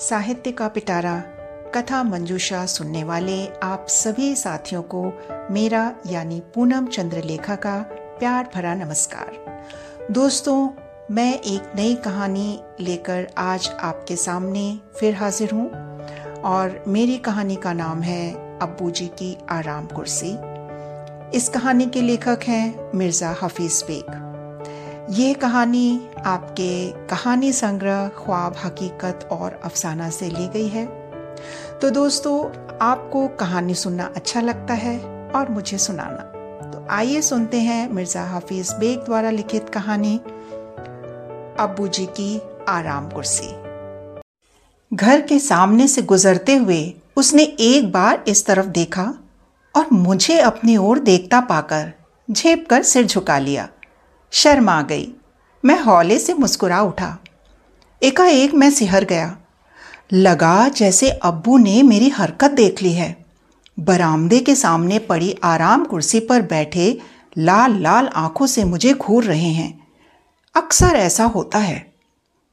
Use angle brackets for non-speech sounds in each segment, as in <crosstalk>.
साहित्य का पिटारा, कथा मंजूषा सुनने वाले आप सभी साथियों को मेरा यानी पूनम चंद्रलेखा का प्यार भरा नमस्कार। दोस्तों, मैं एक नई कहानी लेकर आज आपके सामने फिर हाजिर हूँ और मेरी कहानी का नाम है अब्बू जी की आराम कुर्सी। इस कहानी के लेखक हैं मिर्ज़ा हफीज़ बेग। ये कहानी आपके कहानी संग्रह ख्वाब हकीकत और अफसाना से ली गई है। तो दोस्तों, आपको कहानी सुनना अच्छा लगता है और मुझे सुनाना। तो आइए सुनते हैं मिर्ज़ा हाफिज बेग द्वारा लिखित कहानी अबू जी की आराम कुर्सी। घर के सामने से गुजरते हुए उसने एक बार इस तरफ़ देखा और मुझे अपनी ओर देखता पाकर झेप कर सिर झुका लिया। शर्म आ गई। मैं हौले से मुस्कुरा उठा। एकाएक मैं सिहर गया। लगा जैसे अब्बू ने मेरी हरकत देख ली है। बरामदे के सामने पड़ी आराम कुर्सी पर बैठे लाल लाल आँखों से मुझे घूर रहे हैं। अक्सर ऐसा होता है।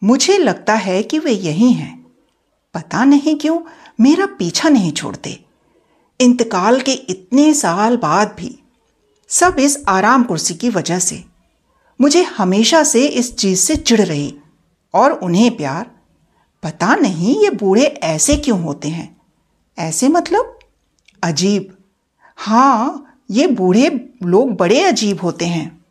मुझे लगता है कि वे यही हैं। पता नहीं क्यों मेरा पीछा नहीं छोड़ते। इंतकाल के इतने साल बाद भी। सब इस आराम कुर्सी की वजह से। मुझे हमेशा से इस चीज़ से चिढ़ रही और उन्हें प्यार। पता नहीं ये बूढ़े ऐसे क्यों होते हैं। ऐसे मतलब? अजीब। हाँ ये बूढ़े लोग बड़े अजीब होते हैं।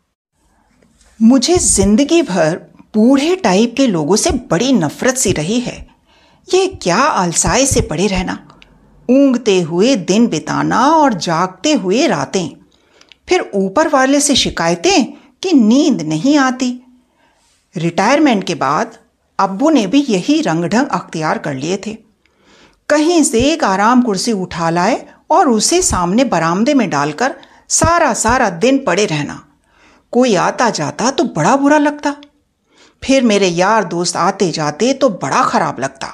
मुझे ज़िंदगी भर बूढ़े टाइप के लोगों से बड़ी नफरत सी रही है। ये क्या अलसाए से पड़े रहना? ऊंगते हुए दिन बिताना और जागते हुए रातें। फिर ऊपर वाले से शिकायतें कि नींद नहीं आती। रिटायरमेंट के बाद अब्बू ने भी यही रंग ढंग अख्तियार कर लिए थे। कहीं से एक आराम कुर्सी उठा लाए और उसे सामने बरामदे में डालकर सारा सारा दिन पड़े रहना। कोई आता जाता तो बड़ा बुरा लगता। फिर मेरे यार दोस्त आते जाते तो बड़ा खराब लगता।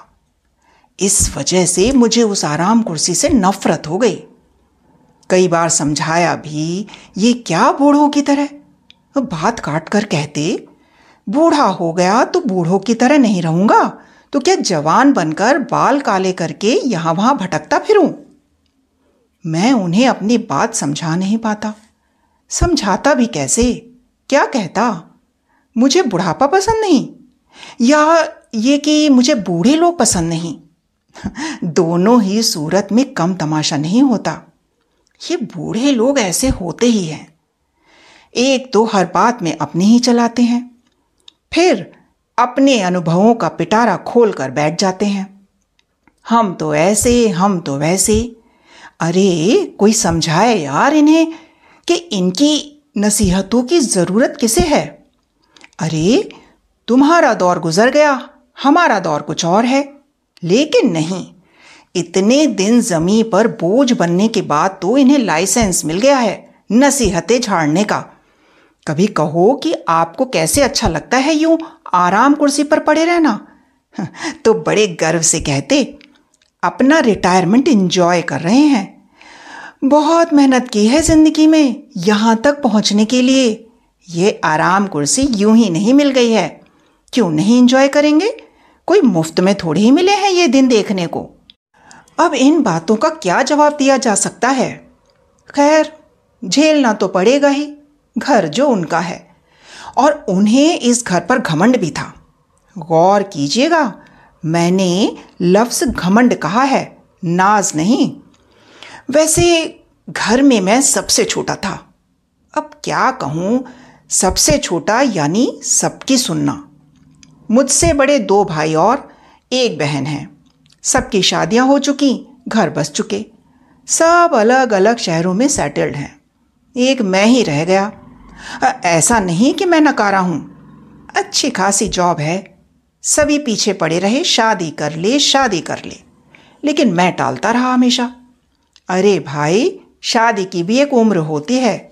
इस वजह से मुझे उस आराम कुर्सी से नफरत हो गई। कई बार समझाया भी, ये क्या बूढ़ों की तरह? बात काट कर कहते, बूढ़ा हो गया तो बूढ़ों की तरह नहीं रहूँगा। तो क्या जवान बनकर बाल काले करके यहाँ वहाँ भटकता फिरूं? मैं उन्हें अपनी बात समझा नहीं पाता। समझाता भी कैसे? क्या कहता? मुझे बुढ़ापा पसंद नहीं। या ये कि मुझे बूढ़े लोग पसंद नहीं? <laughs> दोनों ही सूरत में कम तमाशा नहीं होता। ये बूढ़े लोग ऐसे होते ही हैं। एक तो हर बात में अपने ही चलाते हैं। फिर अपने अनुभवों का पिटारा खोल कर बैठ जाते हैं। हम तो ऐसे, हम तो वैसे। अरे, कोई समझाए यार इन्हें कि इनकी नसीहतों की ज़रूरत किसे है? अरे, तुम्हारा दौर गुजर गया, हमारा दौर कुछ और है। लेकिन नहीं, इतने दिन जमी पर बोझ बनने के बाद तो इन्हें लाइसेंस मिल गया है, नसीहतें झाड़ने का। कभी कहो कि आपको कैसे अच्छा लगता है यूँ आराम कुर्सी पर पड़े रहना? <laughs> तो बड़े गर्व से कहते, अपना रिटायरमेंट इंजॉय कर रहे हैं। बहुत मेहनत की है ज़िंदगी में यहाँ तक पहुँचने के लिए। ये आराम कुर्सी यूँ ही नहीं मिल गई है। क्यों नहीं इंजॉय करेंगे? कोई मुफ़्त में थोड़े ही मिले हैं ये दिन देखने को। अब इन बातों का क्या जवाब दिया जा सकता है? खैर, झेलना तो पड़ेगा ही। घर जो उनका है। और उन्हें इस घर पर घमंड भी था। गौर कीजिएगा, मैंने लफ्ज़ घमंड कहा है, नाज नहीं। वैसे घर में मैं सबसे छोटा था। अब क्या कहूँ, सबसे छोटा यानी सबकी सुनना। मुझसे बड़े दो भाई और एक बहन है। सबकी शादियाँ हो चुकी, घर बस चुके। सब अलग अलग शहरों में सेटल्ड हैं। एक मैं ही रह गया ऐसा नहीं कि मैं नकारा हूँ। अच्छी खासी जॉब है। सभी पीछे पड़े रहे, शादी कर ले, शादी कर ले। लेकिन मैं टालता रहा हमेशा। अरे भाई, शादी की भी एक उम्र होती है।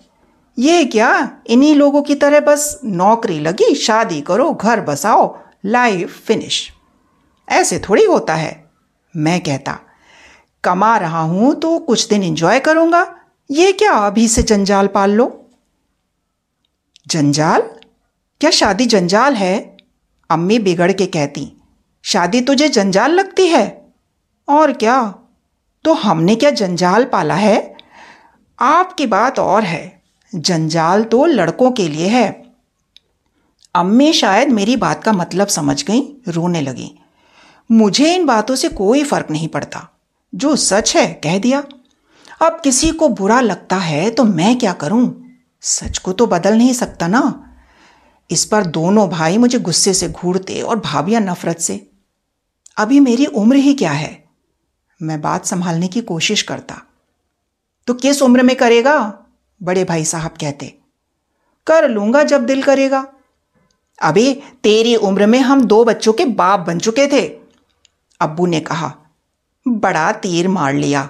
ये क्या? इन्हीं लोगों की तरह बस नौकरी लगी, शादी करो, घर बसाओ लाइफ फिनिश ऐसे थोड़ी होता है। मैं कहता, कमा रहा हूँ तो कुछ दिन एंजॉय करूँगा। ये क्या अभी से जंजाल पाल लो? जंजाल? क्या शादी जंजाल है? अम्मी बिगड़ के कहती, शादी तुझे जंजाल लगती है? और क्या? तो हमने क्या जंजाल पाला है? आपकी बात और है, जंजाल तो लड़कों के लिए है। अम्मी शायद मेरी बात का मतलब समझ गई, रोने लगी। मुझे इन बातों से कोई फ़र्क नहीं पड़ता, जो सच है, कह दिया। अब किसी को बुरा लगता है तो मैं क्या करूँ? सच को तो बदल नहीं सकता ना। इस पर दोनों भाई मुझे गुस्से से घूरते और भाभियाँ नफरत से, अभी मेरी उम्र ही क्या है? मैं बात संभालने की कोशिश करता। तो किस उम्र में करेगा? बड़े भाई साहब कहते। कर लूँगा जब दिल करेगा। अभी तेरी उम्र में हम दो बच्चों के बाप बन चुके थे। अब्बू ने कहा। बड़ा तीर मार लिया।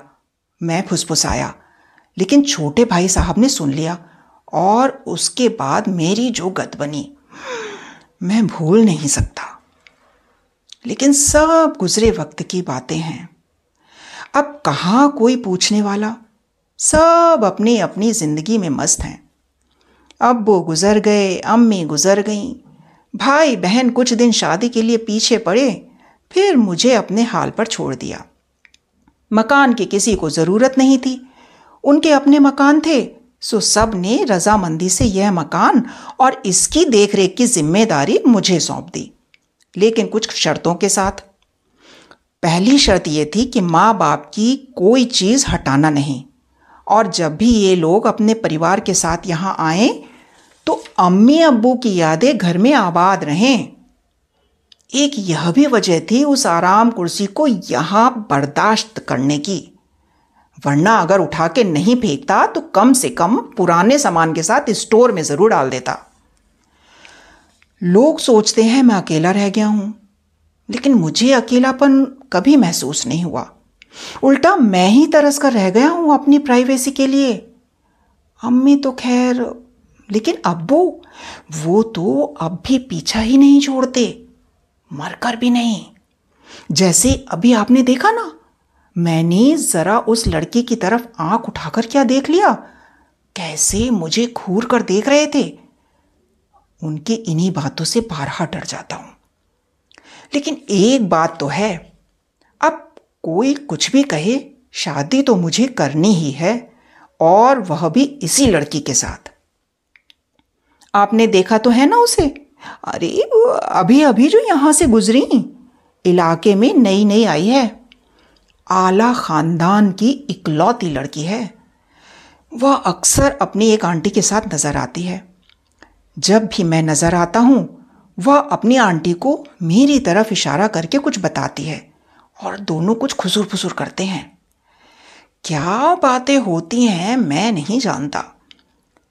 मैं फुसफुसाया। लेकिन छोटे भाई साहब ने सुन लिया। और उसके बाद मेरी जो गत बनी, मैं भूल नहीं सकता। लेकिन सब गुजरे वक्त की बातें हैं। अब कहाँ कोई पूछने वाला? सब अपनी अपनी ज़िंदगी में मस्त हैं। अब्बू गुजर गए, अम्मी गुजर गईं भाई बहन कुछ दिन शादी के लिए पीछे पड़े, फिर मुझे अपने हाल पर छोड़ दिया। मकान की किसी को ज़रूरत नहीं थी। उनके अपने मकान थे सो सबने रजामंदी से यह मकान और इसकी देखरेख की ज़िम्मेदारी मुझे सौंप दी। लेकिन कुछ शर्तों के साथ। पहली शर्त यह थी कि माँ बाप की कोई चीज़ हटाना नहीं। और जब भी ये लोग अपने परिवार के साथ यहाँ आए तो अम्मी अब्बू की यादें घर में आबाद रहें। एक यह भी वजह थी उस आराम कुर्सी को यहाँ बर्दाश्त करने की। वरना अगर उठा के नहीं फेंकता तो कम से कम पुराने सामान के साथ स्टोर में ज़रूर डाल देता। लोग सोचते हैं, मैं अकेला रह गया हूँ। लेकिन मुझे अकेलापन कभी महसूस नहीं हुआ। उल्टा, मैं ही तरस कर रह गया हूँ अपनी प्राइवेसी के लिए। अम्मी तो खैर, लेकिन अब्बू, वो तो अब भी पीछा ही नहीं छोड़ते। मरकर भी नहीं। जैसे अभी आपने देखा ना मैंने जरा उस लड़की की तरफ़ आँख उठाकर क्या देख लिया? कैसे मुझे घूर कर देख रहे थे? उनके इन्हीं बातों से बारहा डर जाता हूँ। लेकिन एक बात तो है, अब कोई कुछ भी कहे, शादी तो मुझे करनी ही है, और वह भी इसी लड़की के साथ। आपने देखा तो है ना उसे? अरे अभी अभी जो यहाँ से गुजरी, इलाके में नई नई आई है। आला खानदान की इकलौती लड़की है। वह अक्सर अपनी एक आंटी के साथ नज़र आती है। जब भी मैं नज़र आता हूँ, वह अपनी आंटी को मेरी तरफ़ इशारा करके कुछ बताती है और दोनों कुछ खुसुर फुसुर करते हैं। क्या बातें होती हैं मैं नहीं जानता,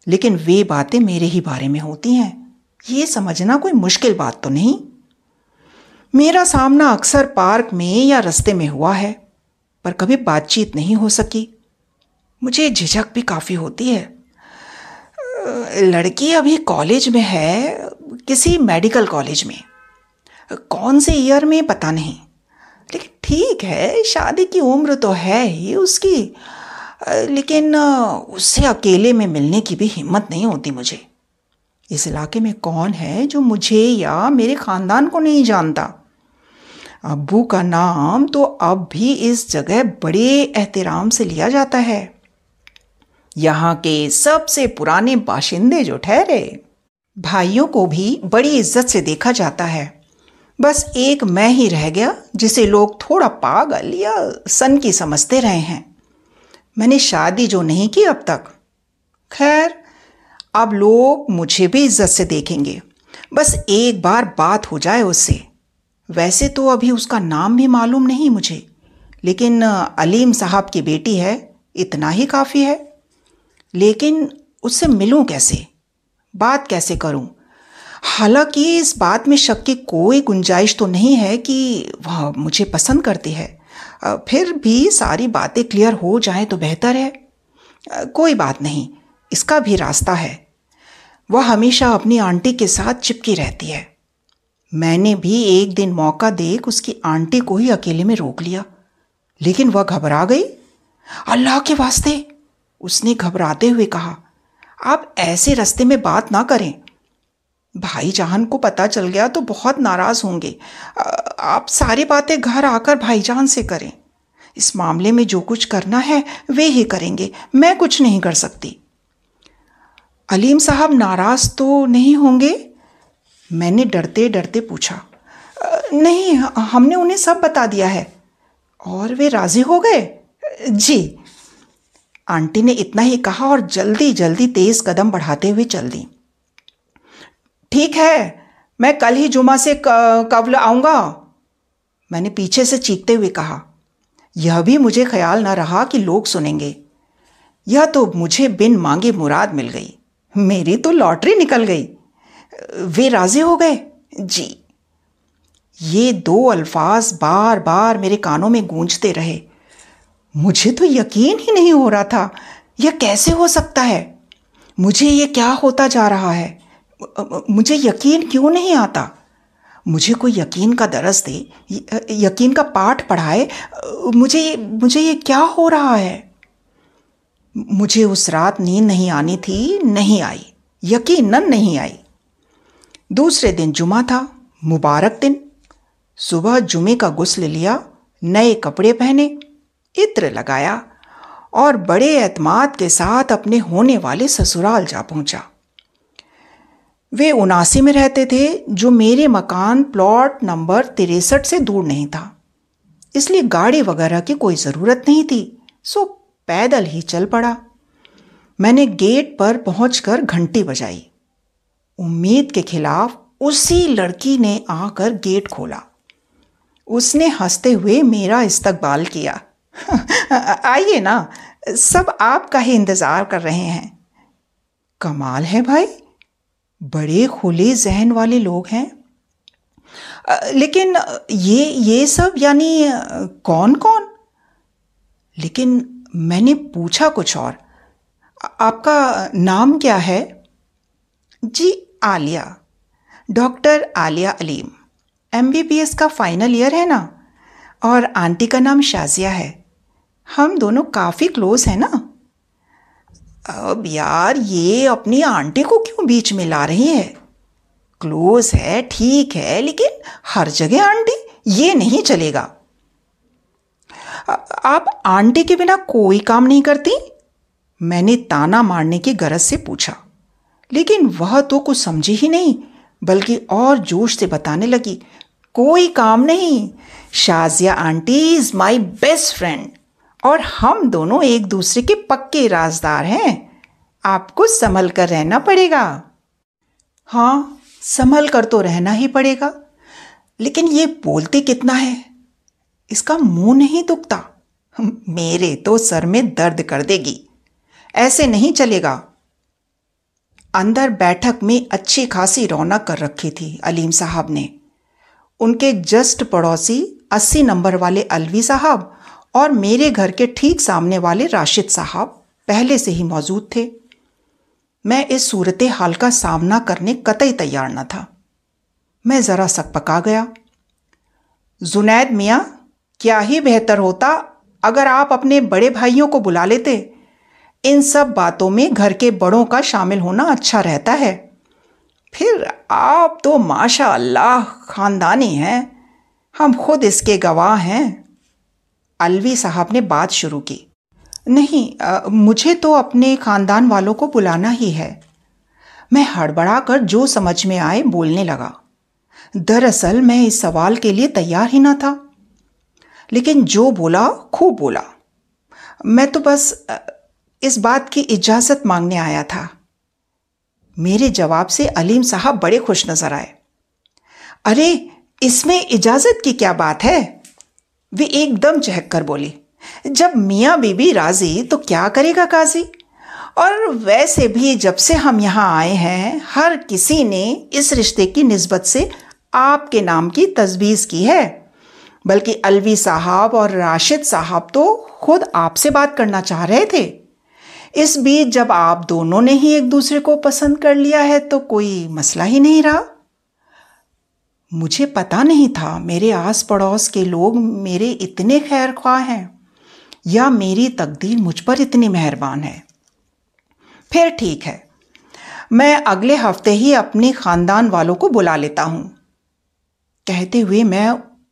लेकिन वे बातें मेरे ही बारे में होती हैं। ये समझना कोई मुश्किल बात तो नहीं। मेरा सामना अक्सर पार्क में या रस्ते में हुआ है। पर कभी बातचीत नहीं हो सकी। मुझे झिझक भी काफ़ी होती है। लड़की अभी कॉलेज में है, किसी मेडिकल कॉलेज में। कौन से ईयर में पता नहीं। लेकिन ठीक है, शादी की उम्र तो है ही उसकी। लेकिन उससे अकेले में मिलने की भी हिम्मत नहीं होती मुझे। इस इलाके में कौन है जो मुझे या मेरे ख़ानदान को नहीं जानता? अब्बू का नाम तो अब भी इस जगह बड़े एहतराम से लिया जाता है। यहाँ के सबसे पुराने बाशिंदे जो ठहरे, भाइयों को भी बड़ी इज़्ज़त से देखा जाता है। बस एक मैं ही रह गया जिसे लोग थोड़ा पागल या सन की समझते रहे हैं। मैंने शादी जो नहीं की अब तक। खैर, अब लोग मुझे भी इज़्ज़त से देखेंगे। बस एक बार बात हो जाए उससे। वैसे तो अभी उसका नाम भी मालूम नहीं मुझे, लेकिन अलीम साहब की बेटी है, इतना ही काफ़ी है। लेकिन उससे मिलूं कैसे? बात कैसे करूँ? हालाँकि इस बात में शक की कोई गुंजाइश तो नहीं है कि वह मुझे पसंद करती है। फिर भी सारी बातें क्लियर हो जाएँ तो बेहतर है। कोई बात नहीं, इसका भी रास्ता है। वह हमेशा अपनी आंटी के साथ चिपकी रहती है। मैंने भी एक दिन मौका देख उसकी आंटी को ही अकेले में रोक लिया। लेकिन वह घबरा गई। अल्लाह के वास्ते, उसने घबराते हुए कहा, आप ऐसे रास्ते में बात ना करें। भाई जान को पता चल गया तो बहुत नाराज़ होंगे। आप सारी बातें घर आकर भाईजान से करें। इस मामले में जो कुछ करना है, वे ही करेंगे। मैं कुछ नहीं कर सकती। अलीम साहब नाराज़ तो नहीं होंगे? मैंने डरते डरते पूछा नहीं, हमने उन्हें सब बता दिया है। और वे राज़ी हो गए? जी। आंटी ने इतना ही कहा और जल्दी जल्दी तेज कदम बढ़ाते हुए चल दी। ठीक है, मैं कल ही जुमा से कब आऊँगा। मैंने पीछे से चीखते हुए कहा, यह भी मुझे ख्याल न रहा कि लोग सुनेंगे। यह तो मुझे बिन मांगे मुराद मिल गई। मेरी तो लॉटरी निकल गई। वे राज़ी हो गए? जी। ये दो अल्फाज बार बार मेरे कानों में गूंजते रहे। मुझे तो यकीन ही नहीं हो रहा था, यह कैसे हो सकता है? मुझे ये क्या होता जा रहा है? मुझे यकीन क्यों नहीं आता? मुझे कोई यकीन का दरस दे, यकीन का पाठ पढ़ाए, मुझे मुझे ये क्या हो रहा है? मुझे उस रात नींद नहीं आनी थी, नहीं आई। यकीनन नहीं आई। दूसरे दिन जुमा था, मुबारक दिन। सुबह जुमे का गुस्ल लिया, नए कपड़े पहने, इत्र लगाया और बड़े एतमाद के साथ अपने होने वाले ससुराल जा पहुँचा। वे उनासी में रहते थे, जो मेरे मकान प्लॉट नंबर तिरसठ से दूर नहीं था। इसलिए गाड़ी वगैरह की कोई ज़रूरत नहीं थी, सो पैदल ही चल पड़ा। मैंने गेट पर पहुंचकर घंटी बजाई। उम्मीद के खिलाफ उसी लड़की ने आकर गेट खोला। उसने हँसते हुए मेरा इस्तकबाल किया। <laughs> आइए ना, सब आपका ही इंतज़ार कर रहे हैं। कमाल है भाई, बड़े खुले जहन वाले लोग हैं। लेकिन ये ये सब यानी कौन कौन लेकिन मैंने पूछा कुछ और। आपका नाम क्या है? जी, आलिया। डॉक्टर आलिया अलीम एमबीबीएस का फाइनल ईयर है ना? और आंटी का नाम शाजिया है। हम दोनों काफ़ी क्लोज हैं ना? अब यार, ये अपनी आंटी को क्यों बीच में ला रही है? क्लोज है, ठीक है, लेकिन हर जगह आंटी, ये नहीं चलेगा। आप आंटी के बिना कोई काम नहीं करती? मैंने ताना मारने की गरज से पूछा। लेकिन वह तो कुछ समझी ही नहीं, बल्कि और जोश से बताने लगी, कोई काम नहीं, Shazia aunty is my best friend और हम दोनों एक दूसरे के पक्के राजदार हैं। आपको संभल कर रहना पड़ेगा। हाँ संभल कर तो रहना ही पड़ेगा, लेकिन ये बोलते कितना है? इसका मुँह नहीं दुखता, मेरे तो सर में दर्द कर देगी, ऐसे नहीं चलेगा। अंदर बैठक में अच्छी खासी रौनक कर रखी थी, अलीम साहब ने। उनके जस्ट पड़ोसी, अस्सी नंबर वाले अलवी साहब और मेरे घर के ठीक सामने वाले राशिद साहब पहले से ही मौजूद थे। मैं इस सूरत हाल का सामना करने कतई तैयार न था। मैं ज़रा सक पका गया। जुनैद मियाँ, क्या ही बेहतर होता अगर आप अपने बड़े भाइयों को बुला लेते इन सब बातों में घर के बड़ों का शामिल होना अच्छा रहता है। फिर आप तो माशा अल्लाह ख़ानदानी हैं। हम खुद इसके गवाह हैं। अलवी साहब ने बात शुरू की। नहीं आ, मुझे तो अपने ख़ानदान वालों को बुलाना ही है। मैं हड़बड़ा कर जो समझ में आए बोलने लगा। दरअसल मैं इस सवाल के लिए तैयार ही ना था। लेकिन जो बोला खूब बोला। मैं तो बस इस बात की इजाज़त मांगने आया था। मेरे जवाब से अलीम साहब बड़े खुश नज़र आए। अरे, इसमें इजाज़त की क्या बात है? वे एकदम चहक कर बोली, जब मियाँ बीबी राज़ी तो क्या करेगा काजी? और वैसे भी जब से हम यहाँ आए हैं, हर किसी ने इस रिश्ते की नस्बत से आपके नाम की तजवीज़ की है। बल्कि अलवी साहब और राशिद साहब तो खुद आपसे बात करना चाह रहे थे। इस बीच जब आप दोनों ने ही एक दूसरे को पसंद कर लिया है तो कोई मसला ही नहीं रहा। मुझे पता नहीं था, मेरे आस पड़ोस के लोग मेरे इतने खैर ख्वाह हैं, या मेरी तकदीर मुझ पर इतनी मेहरबान है। फिर ठीक है, मैं अगले हफ़्ते ही अपने खानदान वालों को बुला लेता हूँ। कहते हुए मैं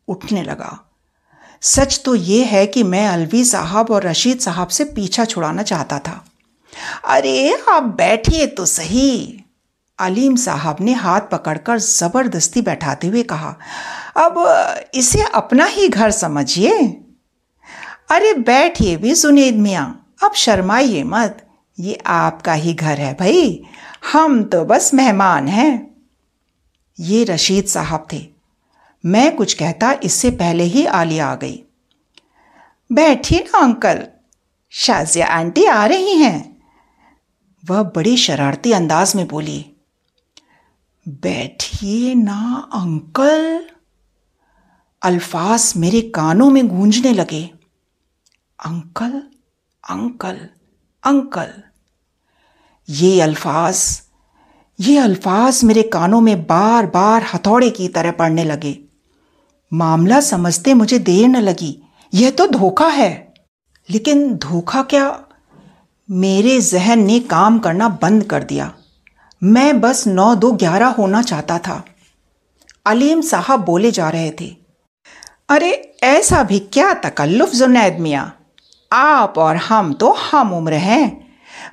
उठने लगा। सच तो ये है कि मैं अलवी साहब और रशीद साहब से पीछा छुड़ाना चाहता था। अरे, आप बैठिए तो सही। अलीम साहब ने हाथ पकड़कर ज़बरदस्ती बैठाते हुए कहा, अब इसे अपना ही घर समझिए। अरे, बैठिए भी सुनीद मियाँ, अब शर्माइए मत। ये आपका ही घर है भाई, हम तो बस मेहमान हैं। ये रशीद साहब थे। मैं कुछ कहता, इससे पहले ही आलिया आ गई। बैठिए ना, अंकल। शाजिया आंटी आ रही हैं। वह बड़ी शरारती अंदाज में बोली, बैठिए ना, अंकल। अल्फाज मेरे कानों में गूंजने लगे। Uncle uncle uncle. ये अल्फाज ये अल्फाज मेरे कानों में बार बार हथौड़े की तरह पड़ने लगे। मामला समझते मुझे देर न लगी। यह तो धोखा है। लेकिन धोखा क्या मेरे जहन ने काम करना बंद कर दिया। मैं बस नौ दो ग्यारह होना चाहता था। अलीम साहब बोले जा रहे थे, अरे, ऐसा भी क्या तकल्लुफ, जुनैद मियाँ? आप और हम तो हम उम्र हैं,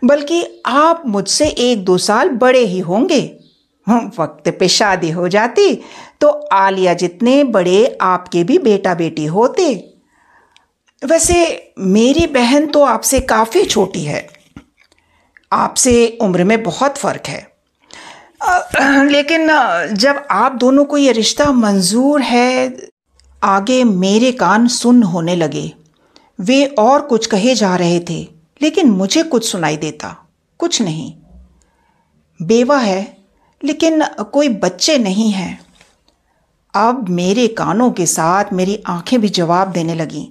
बल्कि आप मुझसे एक दो साल बड़े ही होंगे। वक्त पे शादी हो जाती तो आलिया जितने बड़े आपके भी बेटा बेटी होते। वैसे मेरी बहन तो आपसे काफ़ी छोटी है। आपसे उम्र में बहुत फ़र्क है। लेकिन जब आप दोनों को ये रिश्ता मंजूर है, आगे मेरे कान सुन होने लगे। वे और कुछ कहे जा रहे थे, लेकिन मुझे कुछ सुनाई देता, कुछ नहीं। बेवा है, लेकिन कोई बच्चे नहीं हैं। अब मेरे कानों के साथ मेरी आँखें भी जवाब देने लगीं।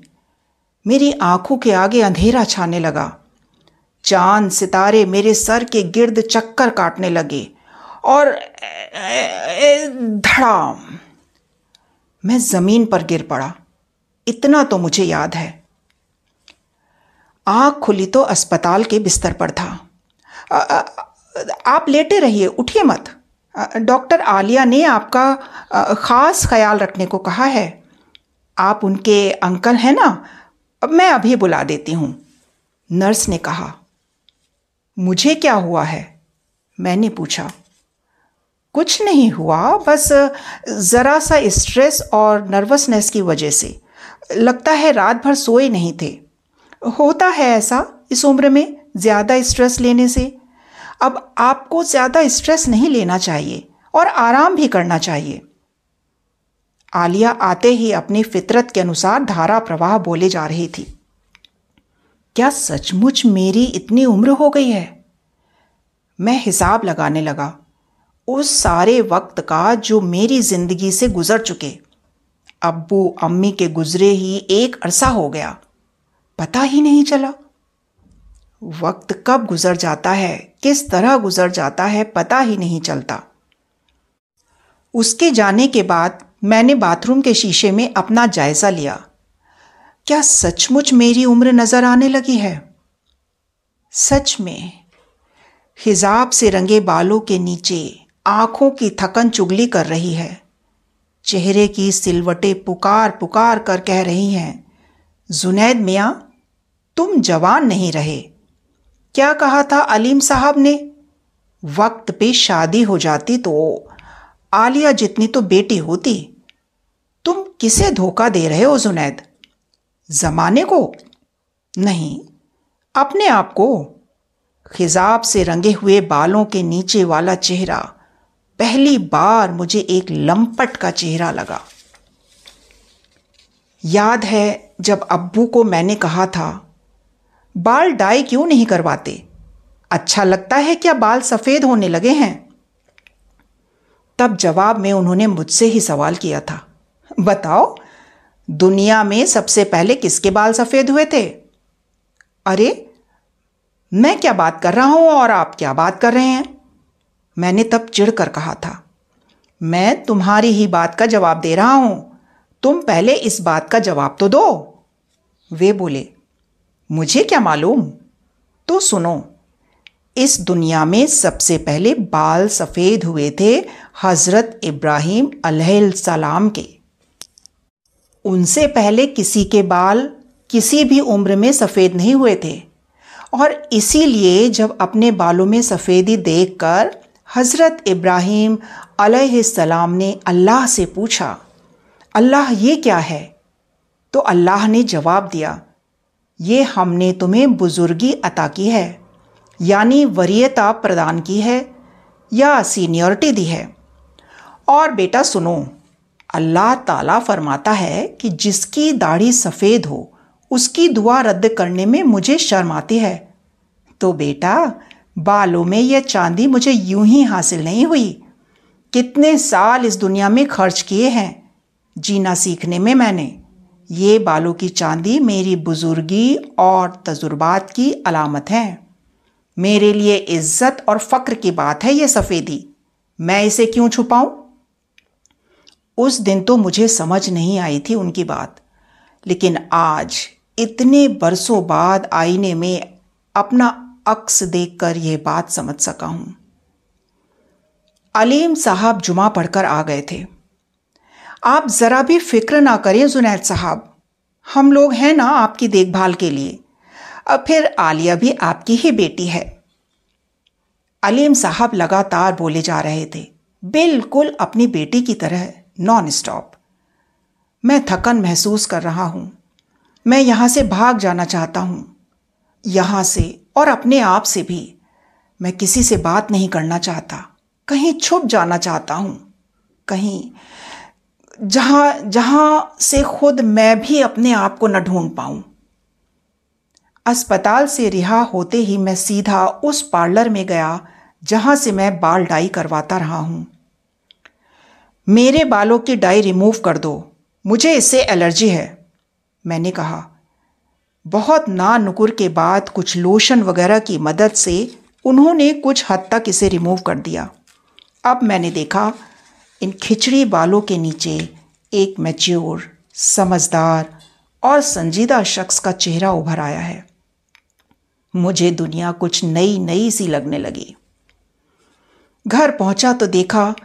मेरी आँखों के आगे अंधेरा छाने लगा। चाँद सितारे मेरे सर के गिर्द चक्कर काटने लगे और धड़ाम। मैं ज़मीन पर गिर पड़ा। इतना तो मुझे याद है। आँख खुली तो अस्पताल के बिस्तर पर था। आ, आ, आप लेटे रहिए उठिए मत। डॉक्टर आलिया ने आपका ख़ास ख्याल रखने को कहा है। आप उनके अंकल हैं ना? मैं अभी बुला देती हूँ। नर्स ने कहा, मुझे क्या हुआ है? मैंने पूछा, कुछ नहीं हुआ, बस ज़रा सा स्ट्रेस और नर्वसनेस की वजह से। लगता है रात भर सोए नहीं थे। होता है ऐसा इस उम्र में ज़्यादा स्ट्रेस लेने से। अब आपको ज़्यादा स्ट्रेस नहीं लेना चाहिए और आराम भी करना चाहिए। आलिया आते ही अपनी फितरत के अनुसार धारा प्रवाह बोले जा रही थी। क्या सचमुच मेरी इतनी उम्र हो गई है? मैं हिसाब लगाने लगा, उस सारे वक्त का जो मेरी ज़िंदगी से गुजर चुके, अब्बू अम्मी के गुजरे ही एक अरसा हो गया। पता ही नहीं चला। वक्त कब गुजर जाता है, किस तरह गुजर जाता है पता ही नहीं चलता। उसके जाने के बाद मैंने बाथरूम के शीशे में अपना जायजा लिया। क्या सचमुच मेरी उम्र नज़र आने लगी है? सच में। हिजाब से रंगे बालों के नीचे आँखों की थकन चुगली कर रही है। चेहरे की सिलवटें पुकार पुकार कर कह रही हैं, जुनैद मियाँ, तुम जवान नहीं रहे। क्या कहा था अलीम साहब ने? वक्त पे शादी हो जाती तो आलिया जितनी तो बेटी होती, तुम किसे धोखा दे रहे हो जुनैद? जमाने को? नहीं, अपने आप को। खिजाब से रंगे हुए बालों के नीचे वाला चेहरा, पहली बार मुझे एक लंपट का चेहरा लगा। याद है जब अब्बू को मैंने कहा था, बाल डाई क्यों नहीं करवाते? अच्छा लगता है क्या बाल सफ़ेद होने लगे हैं? तब जवाब में उन्होंने मुझसे ही सवाल किया था, बताओ, दुनिया में सबसे पहले किसके बाल सफ़ेद हुए थे? अरे, मैं क्या बात कर रहा हूँ और आप क्या बात कर रहे हैं? मैंने तब चिढ़कर कहा था, मैं तुम्हारी ही बात का जवाब दे रहा हूँ, तुम पहले इस बात का जवाब तो दो। वे बोले, मुझे क्या मालूम? तो सुनो इस दुनिया में सबसे पहले बाल सफ़ेद हुए थे हज़रत इब्राहिम सलाम के। उनसे पहले किसी के बाल किसी भी उम्र में सफ़ेद नहीं हुए थे। और इसीलिए जब अपने बालों में सफ़ेदी देखकर हज़रत इब्राहिम सलाम ने अल्लाह से पूछा, अल्लाह ये क्या है? तो अल्लाह ने जवाब दिया, ये हमने तुम्हें बुज़ुर्गी अता की है। यानी वरीयता प्रदान की है या सीनियरिटी दी है। और बेटा सुनो, अल्लाह ताला फरमाता है कि जिसकी दाढ़ी सफ़ेद हो, उसकी दुआ रद्द करने में मुझे शर्म आती है। तो बेटा, बालों में यह चांदी मुझे यूँ ही हासिल नहीं हुई। कितने साल इस दुनिया में खर्च किए हैं, जीना सीखने में मैंने। ये बालों की चांदी मेरी बुजुर्गी और तजुर्बात की अलामत है। मेरे लिए इज़्ज़त और फ़क्र की बात है ये सफ़ेदी। मैं इसे क्यों छुपाऊं? उस दिन तो मुझे समझ नहीं आई थी उनकी बात। लेकिन आज, इतने बरसों बाद आईने में अपना अक्स देखकर यह बात समझ सका हूँ। अलीम साहब जुमा पढ़कर आ गए थे। आप ज़रा भी फ़िक्र ना करें जुनैद साहब। हम लोग हैं ना आपकी देखभाल के लिए। अब फिर आलिया भी आपकी ही बेटी है। अलीम साहब लगातार बोले जा रहे थे, बिल्कुल अपनी बेटी की तरह नॉन स्टॉप मैं थकन महसूस कर रहा हूँ। मैं यहाँ से भाग जाना चाहता हूँ। यहाँ से और अपने आप से भी। मैं किसी से बात नहीं करना चाहता। कहीं छुप जाना चाहता हूँ। कहीं जहाँ जहाँ से खुद मैं भी अपने आप को न ढूंढ पाऊँ। अस्पताल से रिहा होते ही मैं सीधा उस पार्लर में गया, जहाँ से मैं बाल डाई करवाता रहा हूँ। मेरे बालों की डाई रिमूव कर दो, मुझे इससे एलर्जी है, मैंने कहा। बहुत ना नुकुर के बाद कुछ लोशन वगैरह की मदद से उन्होंने कुछ हद तक इसे रिमूव कर दिया। अब मैंने देखा, इन खिचड़ी बालों के नीचे एक मैच्योर, समझदार और संजीदा शख्स का चेहरा उभर आया है। मुझे दुनिया कुछ नई नई सी लगने लगी। घर पहुँचा तो देखा,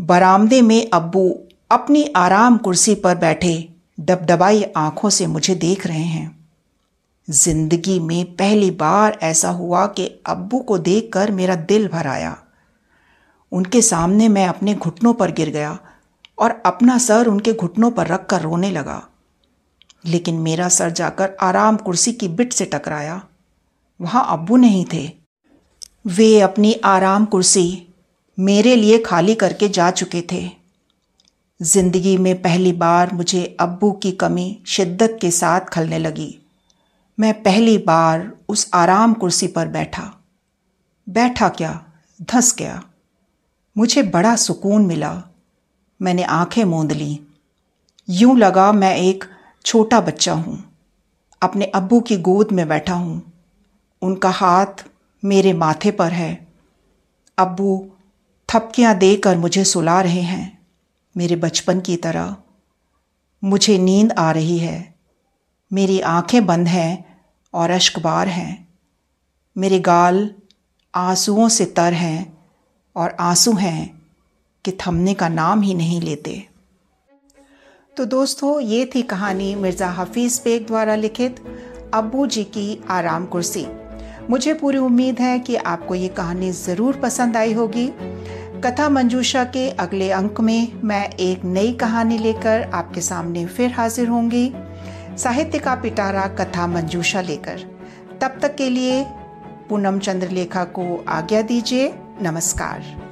बरामदे में अब्बू अपनी आराम कुर्सी पर बैठे, डबडबाई आँखों से मुझे देख रहे हैं। ज़िंदगी में पहली बार ऐसा हुआ कि अब्बू को देखकर मेरा दिल भर आया। उनके सामने मैं अपने घुटनों पर गिर गया और अपना सर उनके घुटनों पर रख कर रोने लगा। लेकिन मेरा सर जाकर आराम कुर्सी की बिट से टकराया। वहाँ अब्बू नहीं थे। वे अपनी आराम कुर्सी मेरे लिए खाली करके जा चुके थे। ज़िंदगी में पहली बार मुझे अब्बू की कमी शिद्दत के साथ खलने लगी। मैं पहली बार उस आराम कुर्सी पर बैठा। बैठा क्या? धस गया। मुझे बड़ा सुकून मिला। मैंने आँखें मूंद ली। यूँ लगा मैं एक छोटा बच्चा हूँ। अपने अब्बू की गोद में बैठा हूँ। उनका हाथ मेरे माथे पर है। अब्बू थपकियाँ देकर मुझे सुला रहे हैं, मेरे बचपन की तरह। मुझे नींद आ रही है। मेरी आँखें बंद हैं और अश्कबार हैं। मेरे गाल आंसुओं से तर हैं और आँसू हैं कि थमने का नाम ही नहीं लेते। तो दोस्तों, ये थी कहानी मिर्ज़ा हफीज़ बेग द्वारा लिखित अब्बू जी की आराम कुर्सी। मुझे पूरी उम्मीद है कि आपको ये कहानी ज़रूर पसंद आई होगी। कथा मंजूषा के अगले अंक में मैं एक नई कहानी लेकर आपके सामने फिर हाजिर होंगी। साहित्य का पिटारा, कथा मंजूषा लेकर। तब तक के लिए पूनम चंद्रलेखा को आज्ञा दीजिए। नमस्कार।